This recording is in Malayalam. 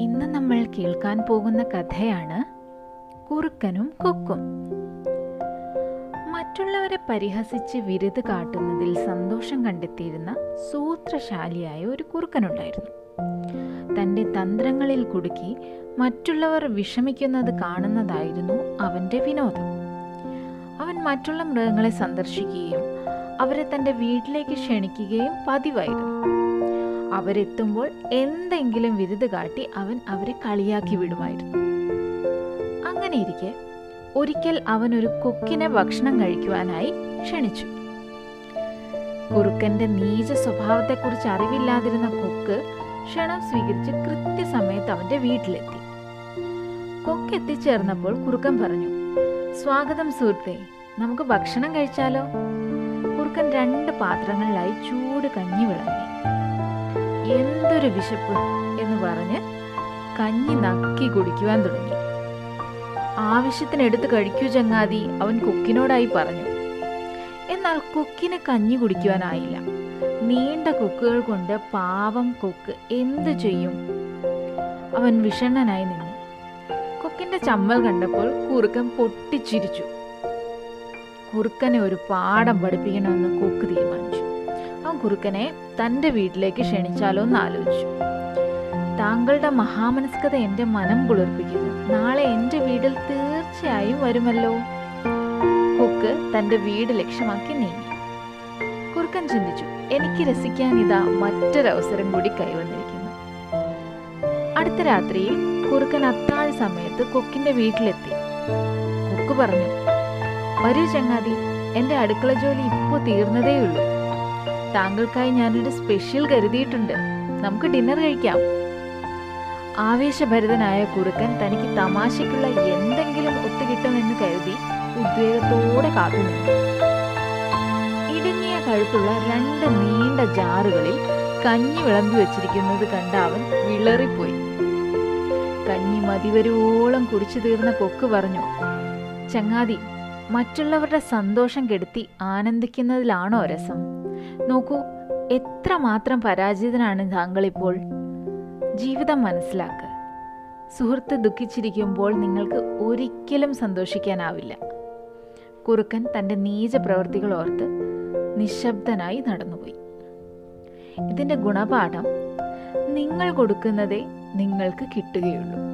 ഇന്ന് നമ്മൾ കേൾക്കാൻ പോകുന്ന കഥയാണ് കുറുക്കനും കൊക്കും. മറ്റുള്ളവരെ പരിഹസിച്ച് വിരുത് കാട്ടുന്നതിൽ സന്തോഷം കണ്ടെത്തിയിരുന്ന സൂത്രശാലിയായ ഒരു കുറുക്കനുണ്ടായിരുന്നു. തന്റെ തന്ത്രങ്ങളിൽ കുടുക്കി മറ്റുള്ളവർ വിഷമിക്കുന്നത് കാണുന്നതായിരുന്നു അവന്റെ വിനോദം. അവൻ മറ്റുള്ള മൃഗങ്ങളെ സന്ദർശിക്കുകയും അവരെ തന്റെ വീട്ടിലേക്ക് ക്ഷണിക്കുകയും പതിവായിരുന്നു. അവരെത്തുമ്പോൾ എന്തെങ്കിലും വിരുത് കാട്ടി അവൻ അവരെ കളിയാക്കി വിടുമായിരുന്നു. അങ്ങനെ ഇരിക്കെ ഒരിക്കൽ അവൻ ഒരു കൊക്കിനെ ഭക്ഷണം കഴിക്കുവാനായി ക്ഷണിച്ചു. കുറുക്കന്റെ നീച സ്വഭാവത്തെക്കുറിച്ച് അറിവില്ലാതിരുന്ന കൊക്ക് ക്ഷണം സ്വീകരിച്ച് കൃത്യസമയത്ത് അവന്റെ വീട്ടിലെത്തി. കൊക്ക് എത്തിച്ചേർന്നപ്പോൾ കുറുക്കൻ പറഞ്ഞു സ്വാഗതം സുഹൃത്തെ നമുക്ക് ഭക്ഷണം കഴിച്ചാലോ? കുറുക്കൻ രണ്ട് പാത്രങ്ങളിലായി ചൂട് കഞ്ഞി വിളമ്പി. എന്തൊരു വിശപ്പ് എന്ന് പറഞ്ഞ് കഞ്ഞി നക്കി കുടിക്കുവാൻ തുടങ്ങി. ആവശ്യത്തിന് എടുത്ത് കഴിക്കൂ ചങ്ങാതി അവൻ കൊക്കിനോടായി പറഞ്ഞു. എന്നാൽ കൊക്കിന് കഞ്ഞി കുടിക്കുവാനായില്ല. നീണ്ട കൊക്കുകൾ കൊണ്ട് പാവം കൊക്ക് എന്തു ചെയ്യും? അവൻ വിഷണ്ണനായി നിന്നു. കൊക്കിന്റെ ചമ്മൽ കണ്ടപ്പോൾ കുറുക്കൻ പൊട്ടിച്ചിരിച്ചു. കുറുക്കനെ ഒരു പാഠം പഠിപ്പിക്കണമെന്ന് കൊക്ക് തീരുമാനിച്ചു. അവൻ കുറുക്കനെ തന്റെ വീട്ടിലേക്ക് ക്ഷണിച്ചാലോ എന്ന് ആലോചിച്ചു. താങ്കളുടെ മഹാമനസ്കത എന്റെ മനം കുളിർപ്പിക്കുന്നു. നാളെ എന്റെ വീട്ടിൽ തീർച്ചയായും വരുമല്ലോ. കുക്ക് തന്റെ വീട് ലക്ഷ്യമാക്കി നീങ്ങി. കുറുക്കൻ ചിന്തിച്ചു എനിക്ക് രസിക്കാൻ ഇതാ മറ്റൊരവസരം കൂടി കൈവന്നിരിക്കുന്നു അടുത്ത രാത്രിയിൽ കുറുക്കൻ അത്താഴ സമയത്ത് കൊക്കിന്റെ വീട്ടിലെത്തി. കുക്ക് പറഞ്ഞു വരൂ ചങ്ങാതി എന്റെ അടുക്കള ജോലി ഇപ്പോൾ തീർന്നതേയുള്ളൂ. താങ്കൾക്കായി ഞാനൊരു സ്പെഷ്യൽ കരുതിയിട്ടുണ്ട്. നമുക്ക് ഡിന്നർ കഴിക്കാം. ആവേശഭരിതനായ കുറുക്കൻ തനിക്ക് തമാശയ്ക്കുള്ള എന്തെങ്കിലും ഒത്തുകിട്ടുമെന്ന് കരുതി ഉദ്വേഗത്തോടെ കാത്തുനിന്നു. ഇടുങ്ങിയ കഴുത്തുള്ള രണ്ട് നീണ്ട ജാറുകളിൽ കഞ്ഞി വിളമ്പി വെച്ചിരിക്കുന്നത് കണ്ട അവൻ വിളറിപ്പോയി. കഞ്ഞി മതിവരോളം കുടിച്ചു തീർന്ന കൊക്ക് പറഞ്ഞു ചങ്ങാതി മറ്റുള്ളവരുടെ സന്തോഷം കെടുത്തി ആനന്ദിക്കുന്നതിലാണോ രസം? നോക്കൂ എത്രമാത്രം പരാജിതനാണ് താങ്കളിപ്പോൾ. ജീവിതം മനസ്സിലാക്കുക സുഹൃത്ത് ദുഃഖിച്ചിരിക്കുമ്പോൾ നിങ്ങൾക്ക് ഒരിക്കലും സന്തോഷിക്കാനാവില്ല. കുറുക്കൻ തന്റെ നീച പ്രവൃത്തികൾ ഓർത്ത് നിശബ്ദനായി നടന്നുപോയി. ഇതിന്റെ ഗുണപാഠം നിങ്ങൾ കൊടുക്കുന്നതേ നിങ്ങൾക്ക് കിട്ടുകയുള്ളൂ.